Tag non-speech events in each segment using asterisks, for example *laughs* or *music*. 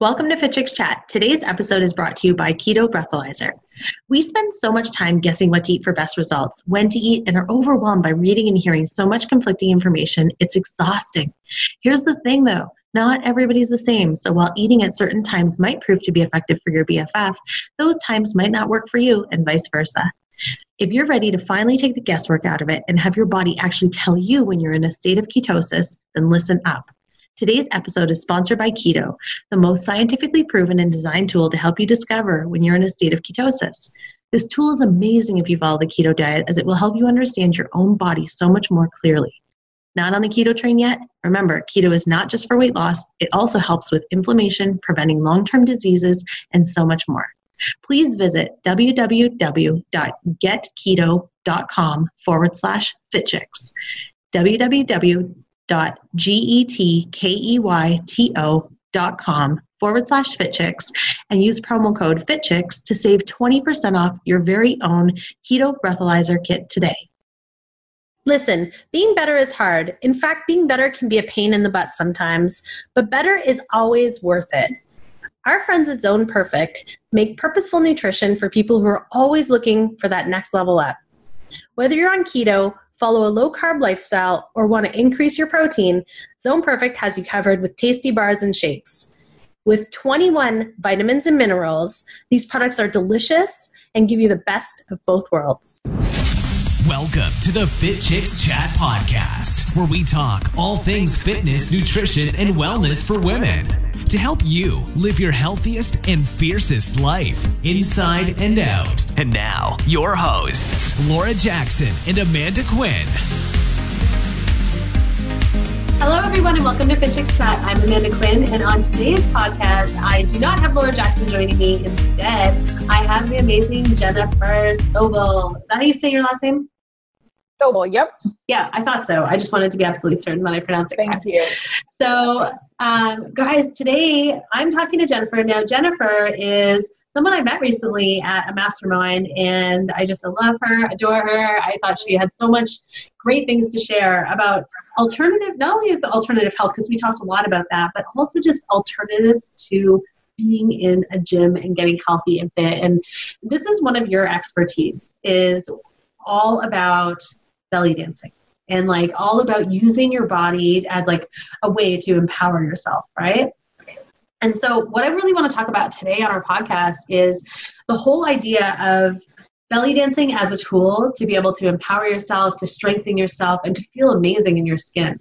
Welcome to Fit Chicks Chat. Today's episode is brought to you by Keyto Breathalyzer. We spend so much time guessing what to eat for best results, when to eat, and are overwhelmed by reading and hearing so much conflicting information. It's exhausting. Here's the thing though not everybody's the same, so while eating at certain times might prove to be effective for your BFF, those times might not work for you, and vice versa. If you're ready to finally take the guesswork out of it and have your body actually tell you when you're in a state of ketosis, then listen up. Today's episode is sponsored by Keyto, the most scientifically proven and designed tool to help you discover when you're in a state of ketosis. This tool is amazing if you follow the keto diet as it will help you understand your own body so much more clearly. Not on the keto train yet? Remember, keto is not just for weight loss, it also helps with inflammation, preventing long term diseases, and so much more. Please visit www.getkeyto.com forward slash fitchicks. www www.getkeyto.com forward slash fitchicks and use promo code fitchicks to save 20% off your very own Keyto breathalyzer kit today. Listen, being better is hard. In fact, being better can be a pain in the butt sometimes, but better is always worth it. Our friends at Zone Perfect make purposeful nutrition for people who are always looking for that next level up. Whether you're on keto, follow a low carb lifestyle, or want to increase your protein, Zone Perfect has you covered with tasty bars and shakes. With 21 vitamins and minerals, these products are delicious and give you the best of both worlds. Welcome to the Fit Chicks Chat Podcast, where we talk all things fitness, nutrition, and wellness for women to help you live your healthiest and fiercest life inside and out. And now, your hosts, Laura Jackson and Amanda Quinn. Hello, everyone, and welcome to Fit Chicks Chat. I'm Amanda Quinn, and on today's podcast, I do not have Laura Jackson joining me. Instead, I have the amazing Jennifer Sobel. Is that how you say your last name? Sobel, yep. Yeah, I thought so. I just wanted to be absolutely certain that I pronounced it Thank correct. you. So, um, guys, today I'm talking to Jennifer. Now, Jennifer is someone I met recently at a mastermind, and I just love her, adore her. I thought she had so much great things to share about alternative, not only the alternative health, because we talked a lot about that, but also just alternatives to being in a gym and getting healthy and fit. And this is one of your expertise is all about belly dancing and like all about using your body as like a way to empower yourself, right? And so, what I really want to talk about today on our podcast is the whole idea of belly dancing as a tool to be able to empower yourself, to strengthen yourself, and to feel amazing in your skin.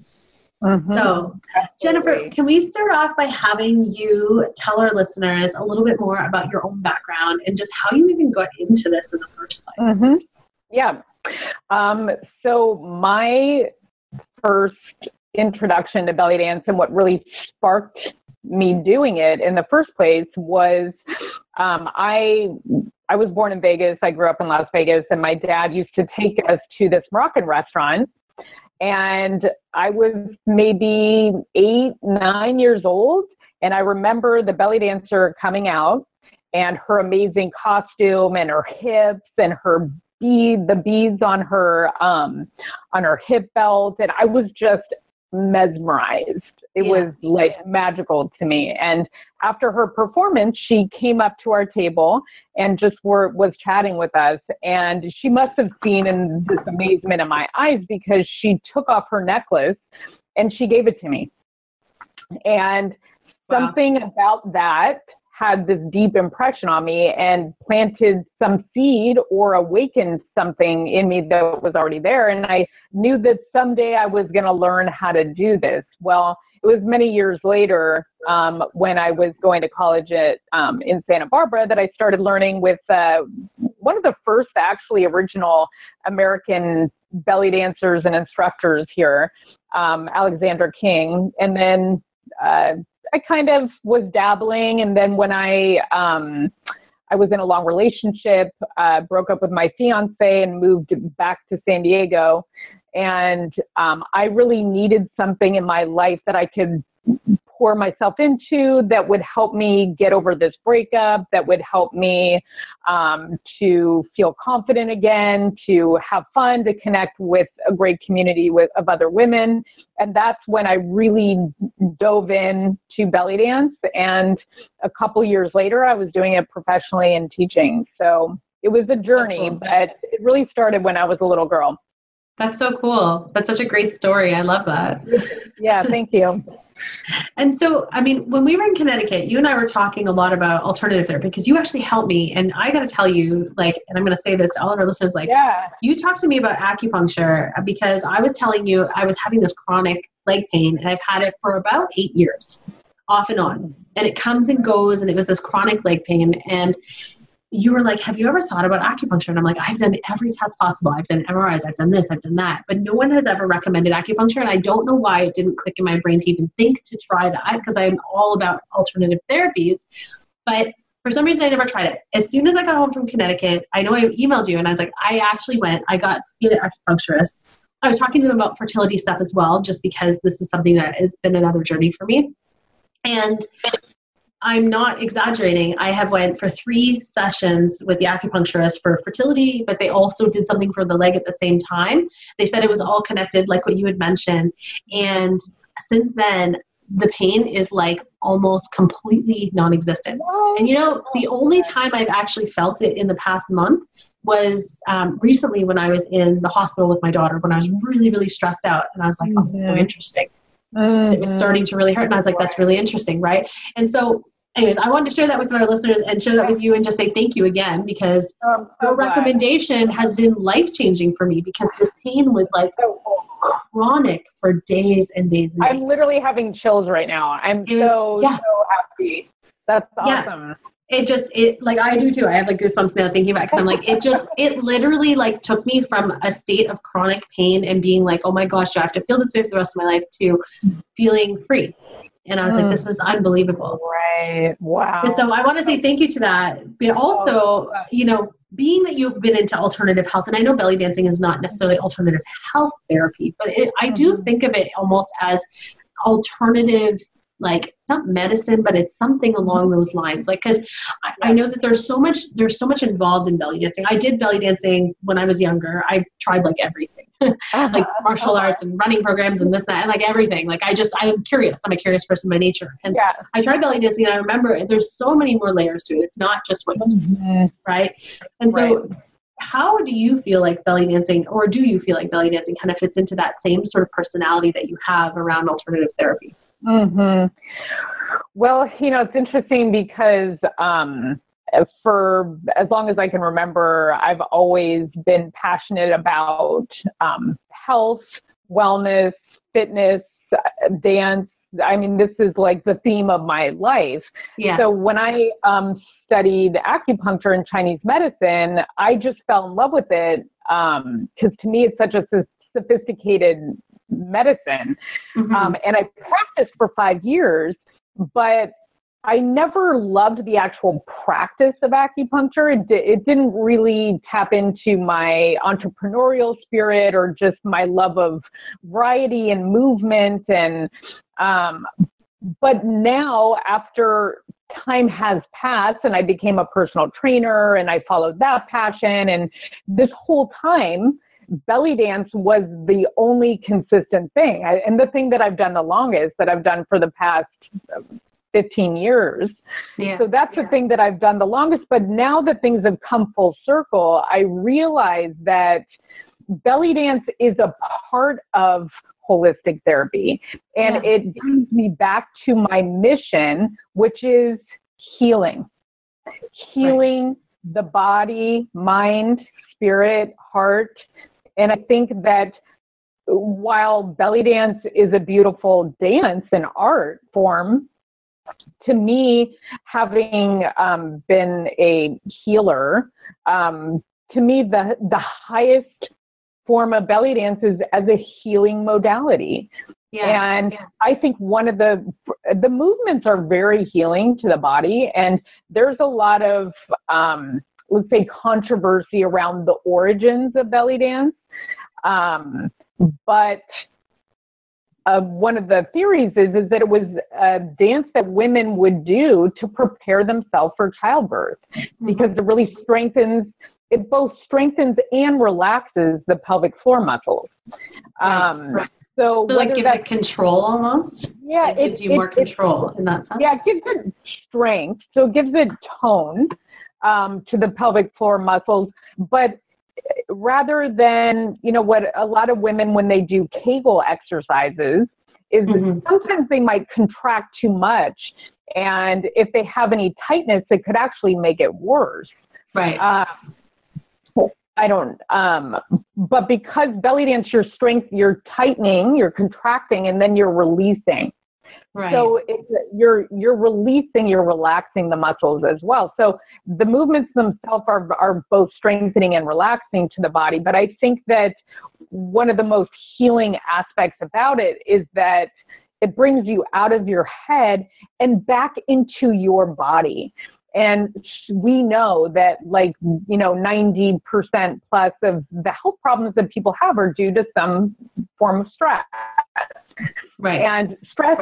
Mm-hmm. So, Jennifer, can we start off by having you tell our listeners a little bit more about your own background and just how you even got into this in the first place? Mm-hmm. Yeah. Um, so, my first introduction to belly dance and what really sparked me doing it in the first place was um, I I was born in Vegas. I grew up in Las Vegas, and my dad used to take us to this Moroccan restaurant. And I was maybe eight, nine years old, and I remember the belly dancer coming out and her amazing costume and her hips and her bead, the beads on her um, on her hip belt, and I was just mesmerized. It Yeah. was like magical to me. And after her performance, she came up to our table and just were was chatting with us. And she must have seen in this amazement in my eyes because she took off her necklace and she gave it to me. And Wow. something about that had this deep impression on me and planted some seed or awakened something in me that was already there. And I knew that someday I was going to learn how to do this. Well, it was many years later um, when I was going to college at um, in Santa Barbara that I started learning with uh, one of the first actually original American belly dancers and instructors here, um, Alexander King, and then uh, I kind of was dabbling, and then when I um, I was in a long relationship, uh, broke up with my fiance, and moved back to San Diego. And um, I really needed something in my life that I could pour myself into that would help me get over this breakup, that would help me um, to feel confident again, to have fun, to connect with a great community with, of other women. And that's when I really dove in to belly dance. And a couple years later, I was doing it professionally and teaching. So it was a journey, but it really started when I was a little girl. That's so cool. That's such a great story. I love that. *laughs* yeah, thank you. And so, I mean, when we were in Connecticut, you and I were talking a lot about alternative therapy because you actually helped me. And I got to tell you, like, and I'm going to say this to all of our listeners, like, yeah. you talked to me about acupuncture uh, because I was telling you I was having this chronic leg pain and I've had it for about eight years off and on. And it comes and goes, and it was this chronic leg pain. And you were like, Have you ever thought about acupuncture? And I'm like, I've done every test possible. I've done MRIs, I've done this, I've done that. But no one has ever recommended acupuncture. And I don't know why it didn't click in my brain to even think to try that because I'm all about alternative therapies. But for some reason, I never tried it. As soon as I got home from Connecticut, I know I emailed you and I was like, I actually went, I got to see an acupuncturist. I was talking to them about fertility stuff as well, just because this is something that has been another journey for me. And I'm not exaggerating. I have went for three sessions with the acupuncturist for fertility, but they also did something for the leg at the same time. They said it was all connected, like what you had mentioned. And since then, the pain is like almost completely non-existent. And you know, the only time I've actually felt it in the past month was um, recently when I was in the hospital with my daughter when I was really, really stressed out, and I was like, "Oh, so interesting." Mm-hmm. It was starting to really hurt, and I was like, "That's really interesting, right?" And so, anyways, I wanted to share that with our listeners and share that with you, and just say thank you again because um, your recommendation has been life changing for me because this pain was like chronic for days and days. And days. I'm literally having chills right now. I'm was, so yeah. so happy. That's awesome. Yeah it just it like I do too. I have like goosebumps now thinking about because I'm like it just it literally like took me from a state of chronic pain and being like oh my gosh do I have to feel this way for the rest of my life to feeling free. And I was mm. like, this is unbelievable. Right. Wow. And so I want to say thank you to that. But also, oh. you know, being that you've been into alternative health, and I know belly dancing is not necessarily alternative health therapy, but it, I do mm-hmm. think of it almost as alternative like not medicine but it's something along those lines. Like because I, I, know that there's so much there's so much involved in belly dancing. I did belly dancing when i was younger. I tried like everything. *laughs* Uh-huh. like martial uh-huh. arts and running programs and this that and like everything. Like i just i'm curious. I'm a curious person by nature. And yeah. i tried belly dancing and i remember there's so many more layers to it. It's not just what you mm-hmm. right? And so right. how do you feel like belly dancing or do you feel like belly dancing kind of fits into that same sort of personality that you have around alternative therapy hmm Well, you know, it's interesting because um, for as long as I can remember, I've always been passionate about um, health, wellness, fitness, dance. I mean, this is like the theme of my life. Yeah. So when I um, studied acupuncture and Chinese medicine, I just fell in love with it because um, to me, it's such a sophisticated medicine. Mm-hmm. Um, and I practiced for five years, but I never loved the actual practice of acupuncture. It, it didn't really tap into my entrepreneurial spirit or just my love of variety and movement. And, um, but now after time has passed and I became a personal trainer and I followed that passion and this whole time, belly dance was the only consistent thing. I, and the thing that I've done the longest, that I've done for the past 15 years. Yeah. So that's yeah. the thing that I've done the longest. But now that things have come full circle, I realize that belly dance is a part of holistic therapy. And yeah. it brings me back to my mission, which is healing. Healing right. the body, mind, spirit, heart, and I think that while belly dance is a beautiful dance and art form, to me, having um, been a healer, um, to me, the, the highest form of belly dance is as a healing modality. Yeah. And yeah. I think one of the the movements are very healing to the body, and there's a lot of um, let's say controversy around the origins of belly dance. Um, but uh, one of the theories is is that it was a dance that women would do to prepare themselves for childbirth mm-hmm. because it really strengthens it both strengthens and relaxes the pelvic floor muscles. Um, right. So, so like gives it control almost. Yeah, it gives you it, more control in that sense. Yeah, it gives it strength. So it gives it tone um, to the pelvic floor muscles, but rather than you know what a lot of women when they do Kegel exercises is mm-hmm. sometimes they might contract too much, and if they have any tightness, it could actually make it worse. Right. Uh, I don't, um, but because belly dance, your strength, you're tightening, you're contracting, and then you're releasing. Right. So you're you're releasing, you're relaxing the muscles as well. So the movements themselves are are both strengthening and relaxing to the body. But I think that one of the most healing aspects about it is that it brings you out of your head and back into your body. And we know that like, you know, 90% plus of the health problems that people have are due to some form of stress. Right. And stress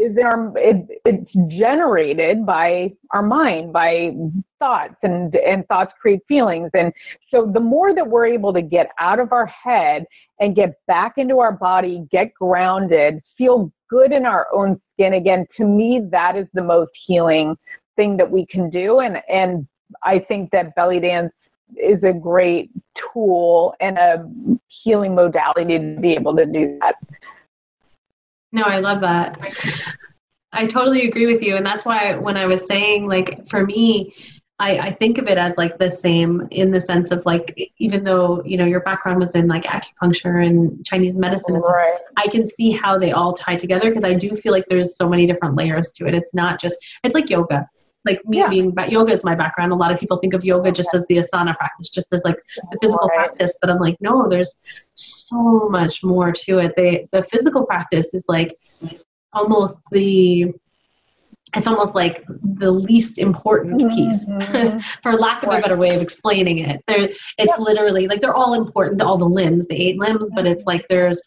is our, it, it's generated by our mind, by thoughts, and, and thoughts create feelings. And so the more that we're able to get out of our head and get back into our body, get grounded, feel good in our own skin again, to me, that is the most healing thing that we can do. And, and I think that belly dance is a great tool and a healing modality to be able to do that. No, I love that. I totally agree with you. And that's why when I was saying, like, for me, I, I, think of it as like the same in the sense of like even though you know your background was in like acupuncture and Chinese medicine, right. I can see how they all tie together because I do feel like there's so many different layers to it. It's not just it's like yoga. Like me yeah. being yoga is my background. A lot of people think of yoga just as the asana practice, just as like the physical right. practice. But I'm like, no, there's so much more to it. They the physical practice is like almost the it's almost like the least important mm-hmm. piece mm-hmm. *laughs* for lack of a better way of explaining it there it's literally like they're all important all the limbs the eight limbs but it's like there's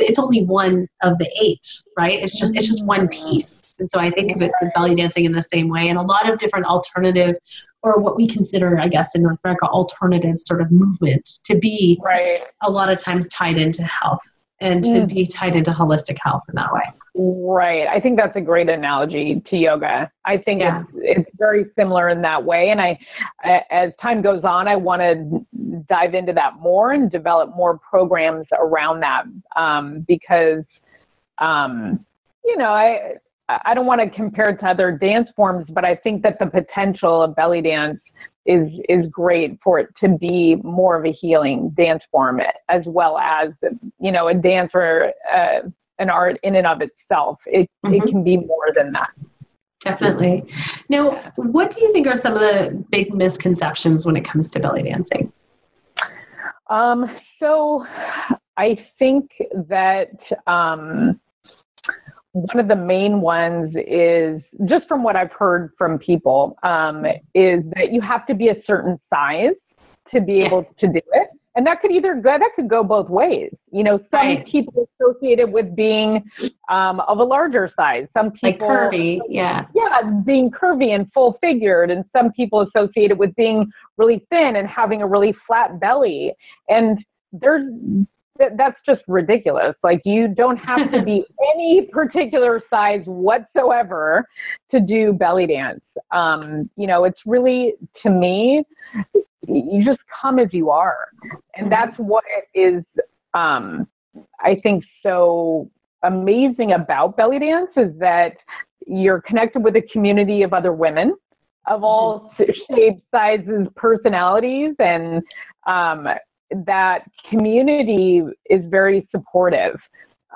it's only one of the eight right it's just it's just one mm-hmm. piece and so i think of it with belly dancing in the same way and a lot of different alternative or what we consider i guess in north america alternative sort of movement to be right. a lot of times tied into health and to be tied into holistic health in that way. Right. I think that's a great analogy to yoga. I think yeah. it's, it's very similar in that way. And I, as time goes on, I want to dive into that more and develop more programs around that um, because, um, you know, I, I don't want to compare it to other dance forms, but I think that the potential of belly dance is is great for it to be more of a healing dance form as well as you know a dance or uh, an art in and of itself. It, mm-hmm. it can be more than that. Definitely. Now what do you think are some of the big misconceptions when it comes to belly dancing? Um, so i think that um, one of the main ones is just from what I've heard from people um, is that you have to be a certain size to be able to do it. And that could either go, that could go both ways. You know, some right. people associated with being um, of a larger size. Some people like curvy, yeah, yeah, being curvy and full figured, and some people associated with being really thin and having a really flat belly. And there's that's just ridiculous. Like you don't have to be *laughs* any particular size whatsoever to do belly dance. Um, you know, it's really to me, you just come as you are, and that's what is. Um, I think so amazing about belly dance is that you're connected with a community of other women of all mm-hmm. shapes, sizes, personalities, and um, that community is very supportive.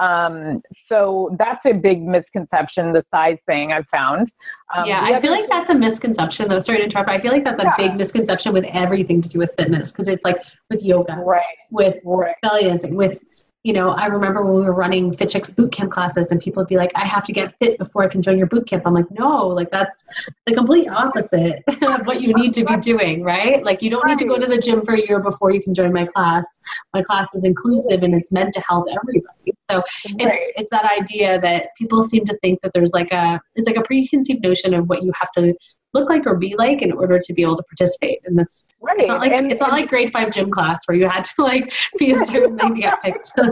Um, so that's a big misconception, the size thing I've found. Um, yeah, I feel like that's a misconception though. Sorry to interrupt. I feel like that's a yeah. big misconception with everything to do with fitness because it's like with yoga, right. with right. belly dancing, with you know, I remember when we were running Fit Chicks boot camp classes and people would be like, I have to get fit before I can join your boot camp. I'm like, no, like that's the complete opposite *laughs* of what you need to be doing, right? Like you don't need to go to the gym for a year before you can join my class. My class is inclusive and it's meant to help everybody. So it's it's that idea that people seem to think that there's like a it's like a preconceived notion of what you have to look like or be like in order to be able to participate. And that's right. it's not like and, it's not like grade five gym class where you had to like *laughs* be a *laughs* certain thing to get picked. *laughs*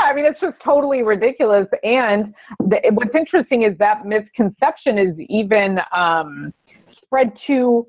Yeah, I mean, it's just totally ridiculous. And the, what's interesting is that misconception is even um, spread to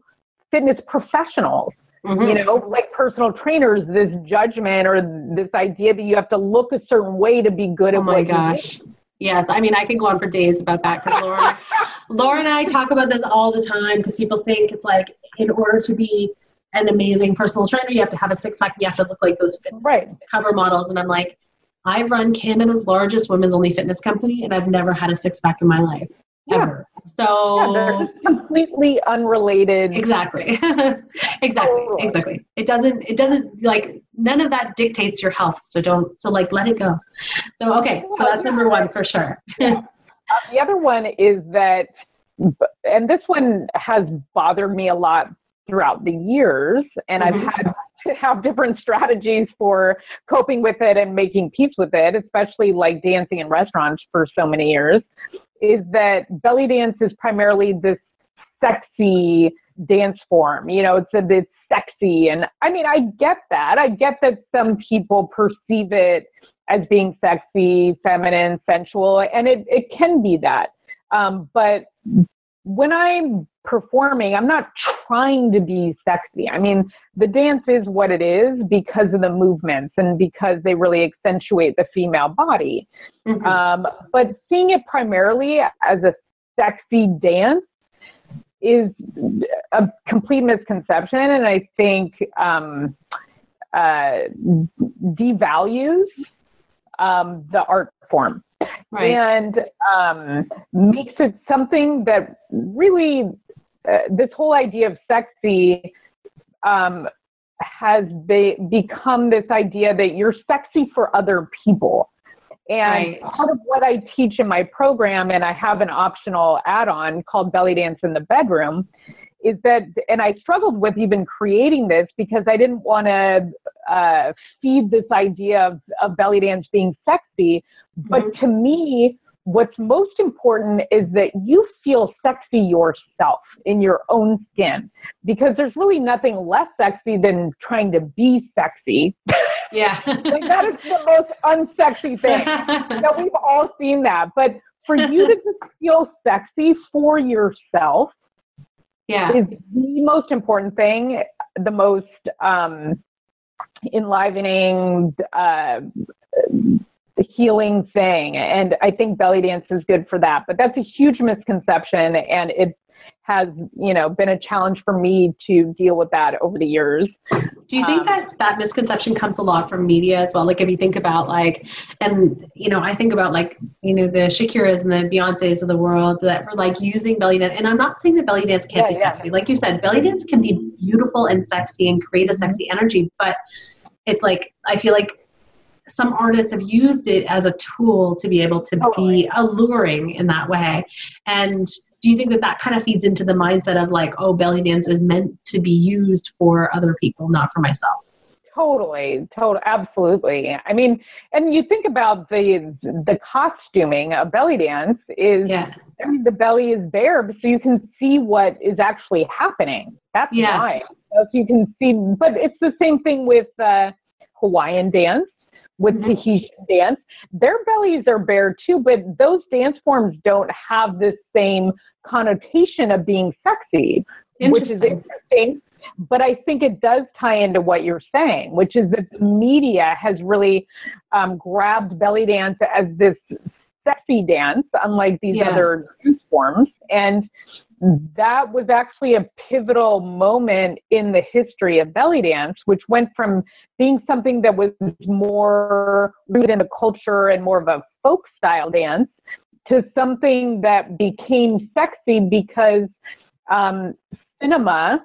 fitness professionals. Mm-hmm. You know, like personal trainers, this judgment or this idea that you have to look a certain way to be good oh at what my gosh. Yes, I mean, I can go on for days about that because Laura, *laughs* Laura and I talk about this all the time because people think it's like in order to be an amazing personal trainer, you have to have a six pack, you have to look like those fitness right. cover models. And I'm like, I've run Canada's largest women's only fitness company, and I've never had a six pack in my life. Yeah. Ever. So yeah, completely unrelated. Exactly. *laughs* exactly. Exactly. It doesn't it doesn't like none of that dictates your health. So don't so like let it go. So okay, so that's number one for sure. *laughs* uh, the other one is that and this one has bothered me a lot throughout the years and mm-hmm. I've had to have different strategies for coping with it and making peace with it, especially like dancing in restaurants for so many years, is that belly dance is primarily this sexy dance form. You know, it's a bit sexy. And I mean, I get that. I get that some people perceive it as being sexy, feminine, sensual, and it, it can be that. Um, but when I'm performing, I'm not trying to be sexy. I mean, the dance is what it is because of the movements and because they really accentuate the female body. Mm-hmm. Um, but seeing it primarily as a sexy dance is a complete misconception, and I think um, uh, devalues um, the art form right. and um, makes it something that really uh, this whole idea of sexy um, has be- become this idea that you're sexy for other people. And right. part of what I teach in my program, and I have an optional add on called Belly Dance in the Bedroom, is that, and I struggled with even creating this because I didn't want to uh, feed this idea of, of belly dance being sexy. But mm-hmm. to me, what's most important is that you feel sexy yourself in your own skin because there's really nothing less sexy than trying to be sexy. Yeah. *laughs* like that is the most unsexy thing. *laughs* now we've all seen that. But for you to just feel sexy for yourself yeah. is the most important thing, the most um, enlivening, uh, healing thing. And I think belly dance is good for that. But that's a huge misconception, and it has you know been a challenge for me to deal with that over the years do you think um, that that misconception comes a lot from media as well like if you think about like and you know i think about like you know the shakiras and the beyonces of the world that were like using belly dance and i'm not saying that belly dance can't yeah, be yeah. sexy like you said belly dance can be beautiful and sexy and create a mm-hmm. sexy energy but it's like i feel like some artists have used it as a tool to be able to be alluring in that way. And do you think that that kind of feeds into the mindset of like, oh, belly dance is meant to be used for other people, not for myself? Totally, totally, absolutely. I mean, and you think about the the costuming of belly dance is yeah. I mean, the belly is bare, so you can see what is actually happening. That's yeah. why. So you can see, but it's the same thing with uh, Hawaiian dance with mm-hmm. Tahitian dance. Their bellies are bare too, but those dance forms don't have the same connotation of being sexy, which is interesting. But I think it does tie into what you're saying, which is that the media has really um, grabbed belly dance as this sexy dance, unlike these yeah. other dance forms. And that was actually a pivotal moment in the history of belly dance, which went from being something that was more rooted in the culture and more of a folk style dance to something that became sexy because um, cinema,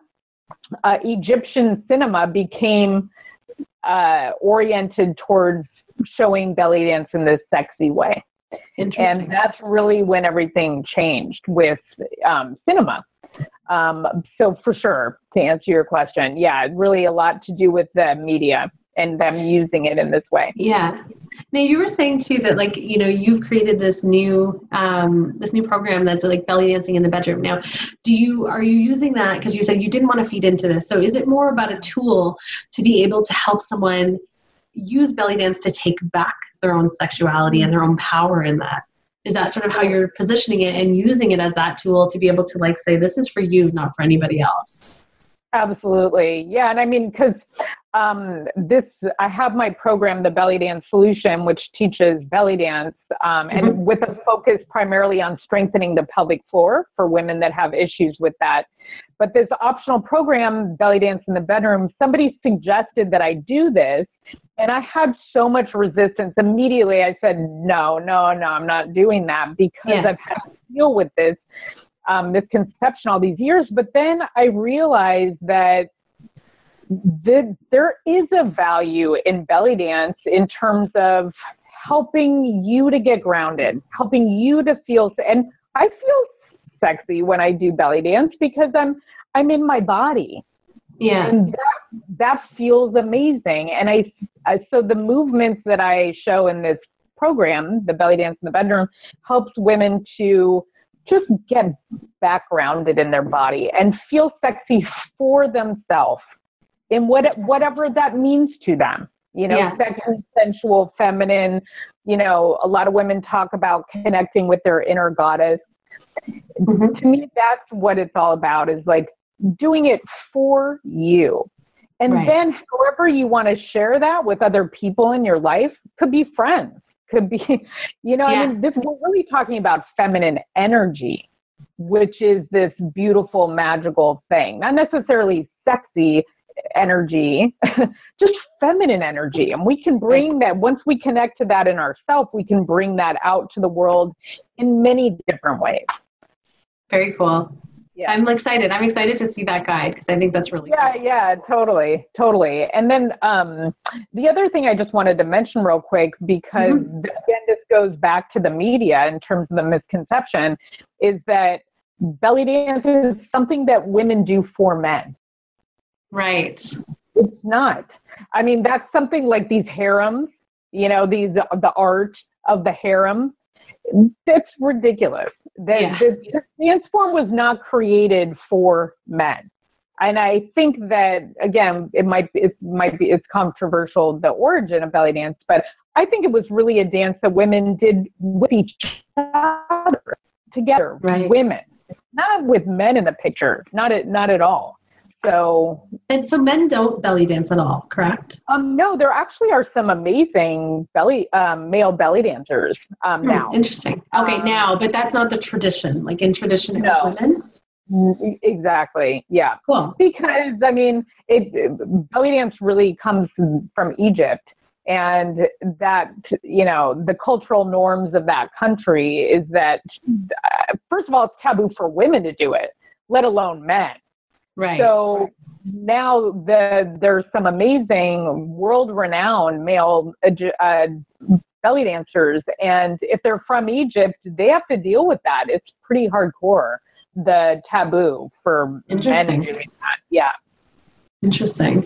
uh, Egyptian cinema, became uh, oriented towards showing belly dance in this sexy way. And that's really when everything changed with um, cinema. Um, so for sure, to answer your question, yeah, really a lot to do with the media and them using it in this way. Yeah. Now you were saying too that like you know you've created this new um, this new program that's like belly dancing in the bedroom. Now, do you are you using that because you said you didn't want to feed into this? So is it more about a tool to be able to help someone use belly dance to take back their own sexuality and their own power in that? Is that sort of how you're positioning it and using it as that tool to be able to like say this is for you, not for anybody else? Absolutely. Yeah. And I mean, because um, this, I have my program, the Belly Dance Solution, which teaches belly dance um, and mm-hmm. with a focus primarily on strengthening the pelvic floor for women that have issues with that. But this optional program, Belly Dance in the Bedroom, somebody suggested that I do this. And I had so much resistance. Immediately, I said, no, no, no, I'm not doing that because yeah. I've had to deal with this um, misconception all these years. But then I realized that the, there is a value in belly dance in terms of helping you to get grounded, helping you to feel. And I feel sexy when I do belly dance because I'm I'm in my body. Yeah. And that, that feels amazing. And I, I so the movements that I show in this program, the belly dance in the bedroom, helps women to just get back grounded in their body and feel sexy for themselves in what, whatever that means to them. You know, yeah. sensual, feminine. You know, a lot of women talk about connecting with their inner goddess. Mm-hmm. To me, that's what it's all about is like doing it for you. And right. then, however, you want to share that with other people in your life, could be friends, could be, *laughs* you know, yeah. I mean, this, we're really talking about feminine energy, which is this beautiful, magical thing, not necessarily sexy energy, *laughs* just feminine energy. And we can bring that, once we connect to that in ourselves, we can bring that out to the world in many different ways. Very cool. Yeah. I'm excited. I'm excited to see that guide because I think that's really yeah, cool. yeah, totally, totally. And then um, the other thing I just wanted to mention real quick because mm-hmm. again, this goes back to the media in terms of the misconception is that belly dance is something that women do for men. Right. It's not. I mean, that's something like these harems. You know, these the art of the harem. That's ridiculous. The, yeah. the, the dance form was not created for men. And I think that again, it might it might be it's controversial the origin of belly dance, but I think it was really a dance that women did with each other together, right. women, not with men in the picture, not at not at all. So and so men don't belly dance at all, correct? Um, no, there actually are some amazing belly um, male belly dancers um, hmm, now. Interesting. Okay, um, now, but that's not the tradition. Like in tradition, it no. women. Mm, exactly. Yeah. Cool. Because I mean, it belly dance really comes from Egypt, and that you know the cultural norms of that country is that uh, first of all, it's taboo for women to do it, let alone men. Right. So now the, there's some amazing world-renowned male uh, belly dancers, and if they're from Egypt, they have to deal with that. It's pretty hardcore. The taboo for men doing that. Yeah. Interesting.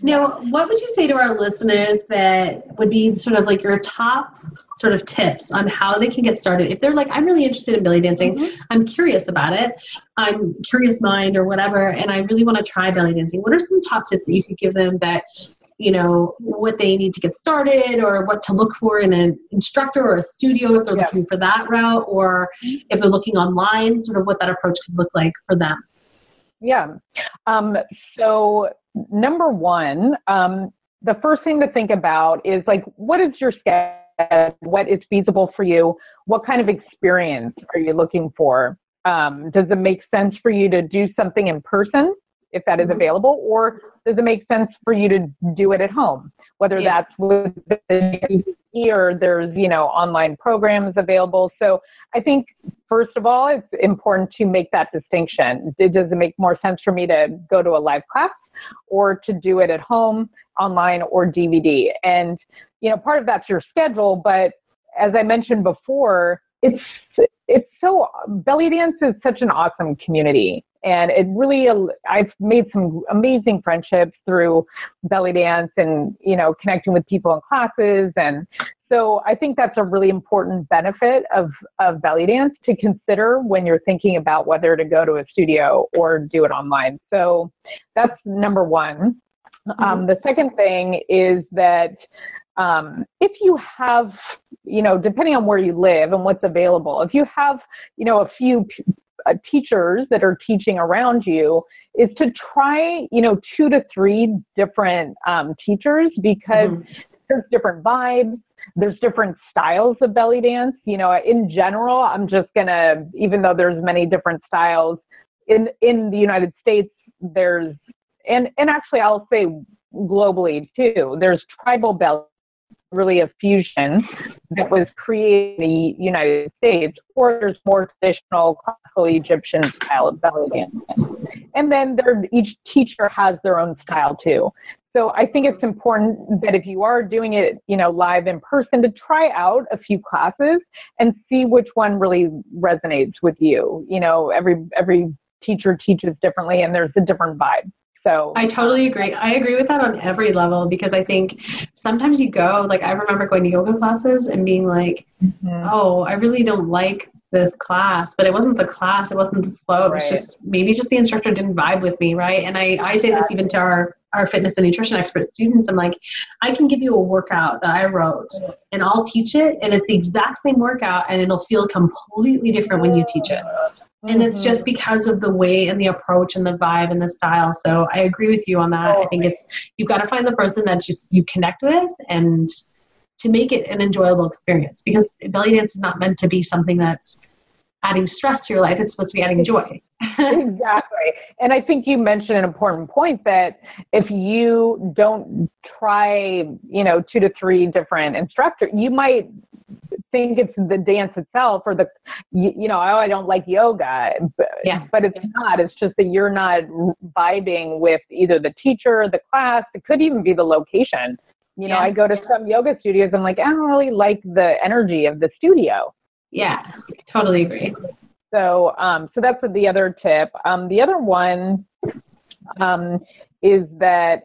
Now, what would you say to our listeners that would be sort of like your top sort of tips on how they can get started. If they're like i'm really interested in belly dancing. Mm-hmm. i'm curious about it. I'm curious mind or whatever and i really want to try belly dancing what are some top tips that you could give them that you know what they need to get started or what to look for in an instructor or a studio if they're yeah. looking for that route or if they're looking online sort of what that approach could look like for them? Yeah. Um, so number one um, the first thing to think about is like what is your schedule what is feasible for you? What kind of experience are you looking for? Um, does it make sense for you to do something in person if that is mm-hmm. available, or does it make sense for you to do it at home? Whether yeah. that's with the or there's you know online programs available. So I think first of all, it's important to make that distinction. Does it make more sense for me to go to a live class or to do it at home, online, or DVD? And you know, part of that's your schedule, but as I mentioned before, it's it's so belly dance is such an awesome community. And it really i've made some amazing friendships through belly dance and you know connecting with people in classes. And so i think that's a really important benefit of of belly dance to consider when you're thinking about whether to go to a studio or do it online. So that's number one. Mm-hmm. um, the second thing is that um, if you have, you know, depending on where you live and what's available, if you have, you know, a few uh, teachers that are teaching around you is to try you know two to three different um, teachers because mm-hmm. there's different vibes there's different styles of belly dance you know in general i'm just gonna even though there's many different styles in in the united states there's and and actually i'll say globally too there's tribal belly really a fusion that was created in the United States, or there's more traditional classical Egyptian style of belly dancing. And then there, each teacher has their own style too. So I think it's important that if you are doing it, you know, live in person, to try out a few classes and see which one really resonates with you. You know, every every teacher teaches differently, and there's a different vibe. So I totally agree. I agree with that on every level because I think sometimes you go, like, I remember going to yoga classes and being like, mm-hmm. oh, I really don't like this class, but it wasn't the class, it wasn't the flow. It was just maybe just the instructor didn't vibe with me, right? And I, I say this even to our our fitness and nutrition expert students, I'm like, I can give you a workout that I wrote and I'll teach it and it's the exact same workout and it'll feel completely different when you teach it and mm-hmm. it's just because of the way and the approach and the vibe and the style. So i agree with you on that. I think it's you've got to find the person that just you connect with and to make it an enjoyable experience. Because belly dance is not meant to be something that's adding stress to your life. It's supposed to be adding joy. Exactly. And i think you mentioned an important point that if you don't try you know two to three different instructors you might think it's the dance itself or the you, you know oh i don't like yoga but, yeah. but it's not. It's just that you're not vibing with either the teacher the class. It could even be the location. You know yeah. i go to some yoga studios i'm like i don't really like the energy of the studio. Yeah totally agree. So um so that's the other tip. Um the other one um is that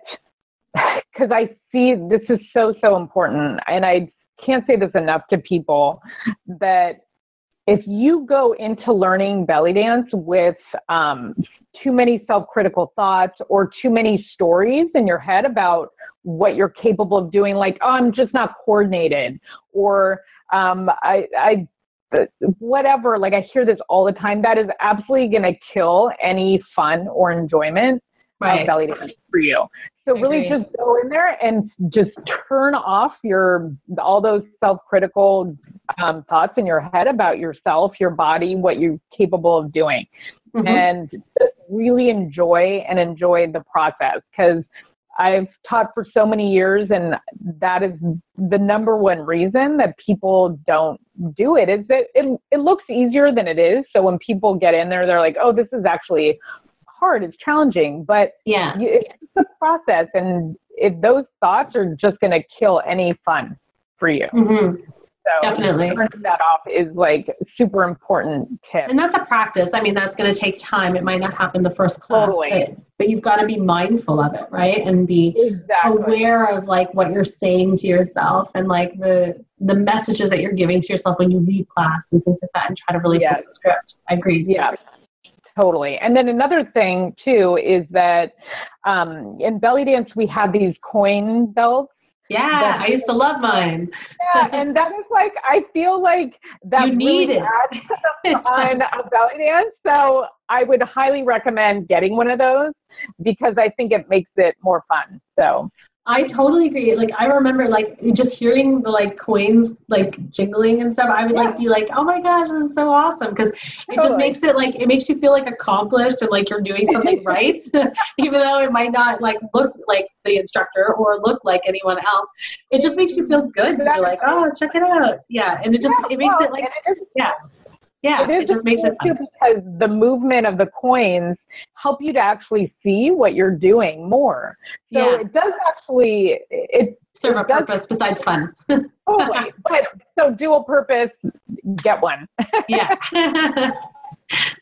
*laughs* because i see this is so so important and i can't say this enough to people that if you go into learning belly dance with um, too many self-critical thoughts or too many stories in your head about what you're capable of doing, like oh, I'm just not coordinated, or um, I, I whatever. Like I hear this all the time. That is absolutely going to kill any fun or enjoyment right. of belly dance for you. So really just go in there and just turn off your all those self-critical um, thoughts in your head about yourself, your body, what you're capable of doing. Mm-hmm. And really enjoy and enjoy the process because I've taught for so many years and that is the number one reason that people don't do it is that it, it looks easier than it is. So when people get in there, they're like, oh, this is actually hard, it's challenging, but yeah, you, it's the process, and if those thoughts are just going to kill any fun for you. Mm-hmm. So Definitely. Turning that off is like super important tip. And that's a practice. I mean, that's going to take time. It might not happen the first class, totally. but, but you've got to be mindful of it, right? And be exactly. aware of like what you're saying to yourself and like the the messages that you're giving to yourself when you leave class and things like that and try to really yes. flip the script. I agree. Yeah. Totally. And then another thing too is that um, in belly dance we have these coin belts. Yeah, I used to love mine. yeah, and that is like I feel like that you need really it. adds to the *laughs* fun of belly dance. So I would highly recommend getting one of those because I think it makes it more fun. So I totally agree. Like I remember like just hearing the like coins like jingling and stuff. I would like be like, oh my gosh, this is so awesome because it totally. just makes it like it makes you feel like accomplished and like you're doing something *laughs* right, *laughs* even though it might not like look like the instructor or look like anyone else. It just makes you feel good you're like, oh, check it out, yeah, and it just yeah, it makes well, it like it yeah yeah, it, it just makes it fun. because the movement of the coins help you to actually see what you're doing more. So yeah. it does actually it serve a does, purpose besides fun. *laughs* totally. But so dual purpose, get one. *laughs* yeah. *laughs*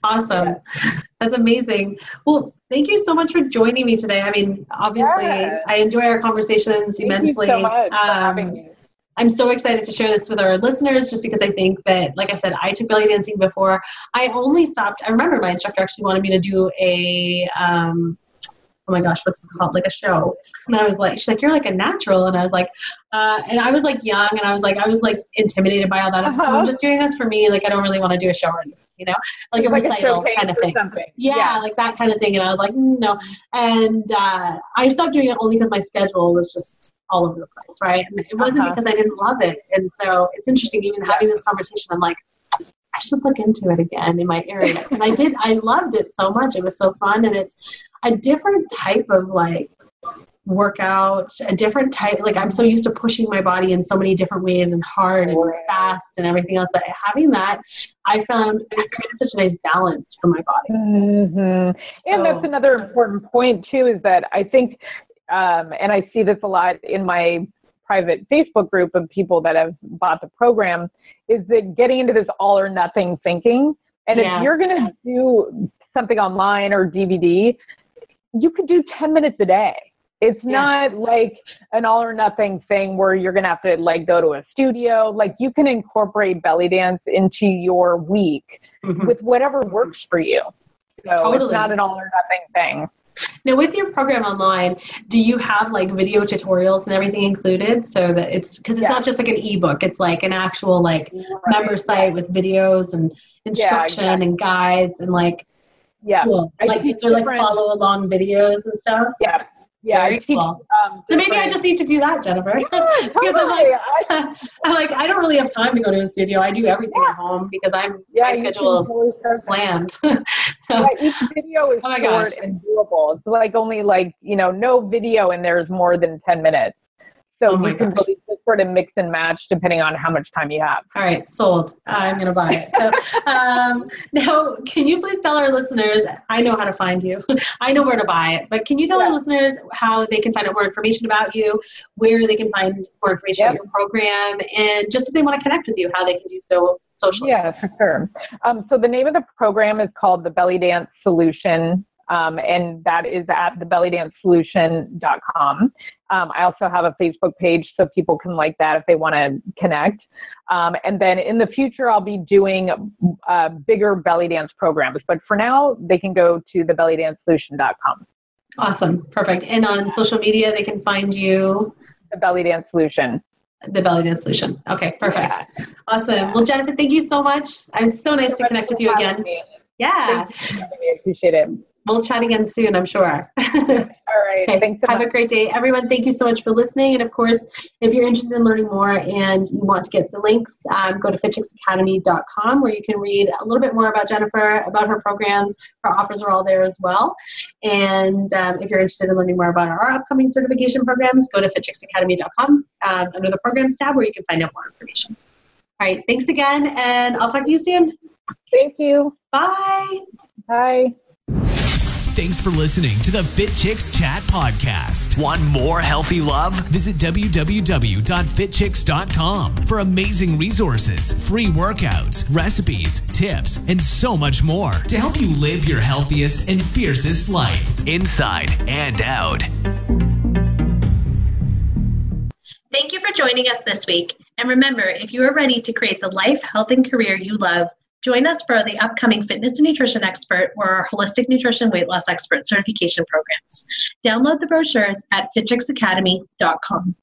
awesome. Yeah. That's amazing. Well, thank you so much for joining me today. I mean, obviously, yeah. I enjoy our conversations thank immensely. You so much um, for having me. I'm so excited to share this with our listeners just because I think that, like I said, I took belly dancing before. I only stopped, I remember my instructor actually wanted me to do a, um, oh my gosh, what's it called? Like a show. And I was like, she's like, you're like a natural. And I was like, uh, and I was like young and I was like, I was like intimidated by all that. Uh-huh. I'm just doing this for me. Like, I don't really want to do a show or anything, you know, like it's a like recital a kind of thing. Yeah, yeah, like that kind of thing. And I was like, mm, no. And uh, I stopped doing it only because my schedule was just all over the place, right? And it wasn't uh-huh. because I didn't love it. And so it's interesting, even having this conversation, I'm like, I should look into it again in my area *laughs* because I did. I loved it so much. It was so fun, and it's a different type of like workout, a different type. Like I'm so used to pushing my body in so many different ways and hard and fast and everything else. That having that, I found it created such a nice balance for my body. Mm-hmm. And that's another important point too. Is that I think, um, and I see this a lot in my private Facebook group of people that have bought the program is that getting into this all or nothing thinking. And yeah. if you're going to do something online or DVD, you could do 10 minutes a day. It's yeah. not like an all or nothing thing where you're going to have to like go to a studio. Like you can incorporate belly dance into your week mm-hmm. with whatever works for you. So totally. it's not an all or nothing thing. Now, with your program online, do you have like video tutorials and everything included so that it's because it's yeah. not just like an ebook, it's like an actual like right. member site with videos and instruction yeah, exactly. and guides and like, yeah, cool. like is there like follow along videos and stuff? Yeah, yeah, Very cool. Um, so maybe I just need to do that, Jennifer. Yeah, *laughs* because I'm like, *laughs* I'm like, I don't really have time to go to a studio. I do everything yeah. at home because I'm yeah, my schedule is slammed. *laughs* so yeah, each video is oh short and doable. It's like only like you know, no video in there is more than ten minutes. So oh you can really sort of mix and match depending on how much time you have. All right, sold. I'm going to buy it. So um, *laughs* now, can you please tell our listeners? I know how to find you. *laughs* I know where to buy it, but can you tell yeah. our listeners how they can find out more information about you, where they can find more information yep. about your program, and just if they want to connect with you, how they can do so socially? Yeah, for sure. Um, so the name of the program is called the Belly Dance Solution um, and that is at thebellydancesolution.com. Um, I also have a Facebook page so people can like that if they want to connect. Um, and then in the future, I'll be doing uh, bigger belly dance programs. But for now, they can go to thebellydancesolution.com. Awesome. Perfect. And on social media, they can find you? The Belly Dance Solution. The Belly Dance Solution. Okay, perfect. Yeah. Awesome. Well, Jennifer, thank you so much. It's so nice to connect with you again. Me. Yeah. I appreciate it we'll chat again soon, I'm sure. *laughs* All right. Okay. Thanks so Have much. a great day. Everyone, thank you so much for listening. And of course, if you're interested in learning more and you want to get the links, um, go to fitchicksacademy.com where you can read a little bit more about Jennifer, about her programs. Her offers are all there as well. And um, if you're interested in learning more about our upcoming certification programs, go to fitchicksacademy.com um, under the programs tab where you can find out more information. All right. Thanks again. And I'll talk to you soon. Thank you. Bye. Bye. Thanks for listening to the Fit Chicks Chat podcast. Want more healthy love? Visit www.fitchicks.com for amazing resources, free workouts, recipes, tips, and so much more to help you live your healthiest and fiercest life, inside and out. Thank you for joining us this week. And remember, if you are ready to create the life, health, and career you love, Join us for the upcoming Fitness and Nutrition Expert or our Holistic Nutrition Weight Loss Expert certification programs. Download the brochures at fitchicksacademy.com.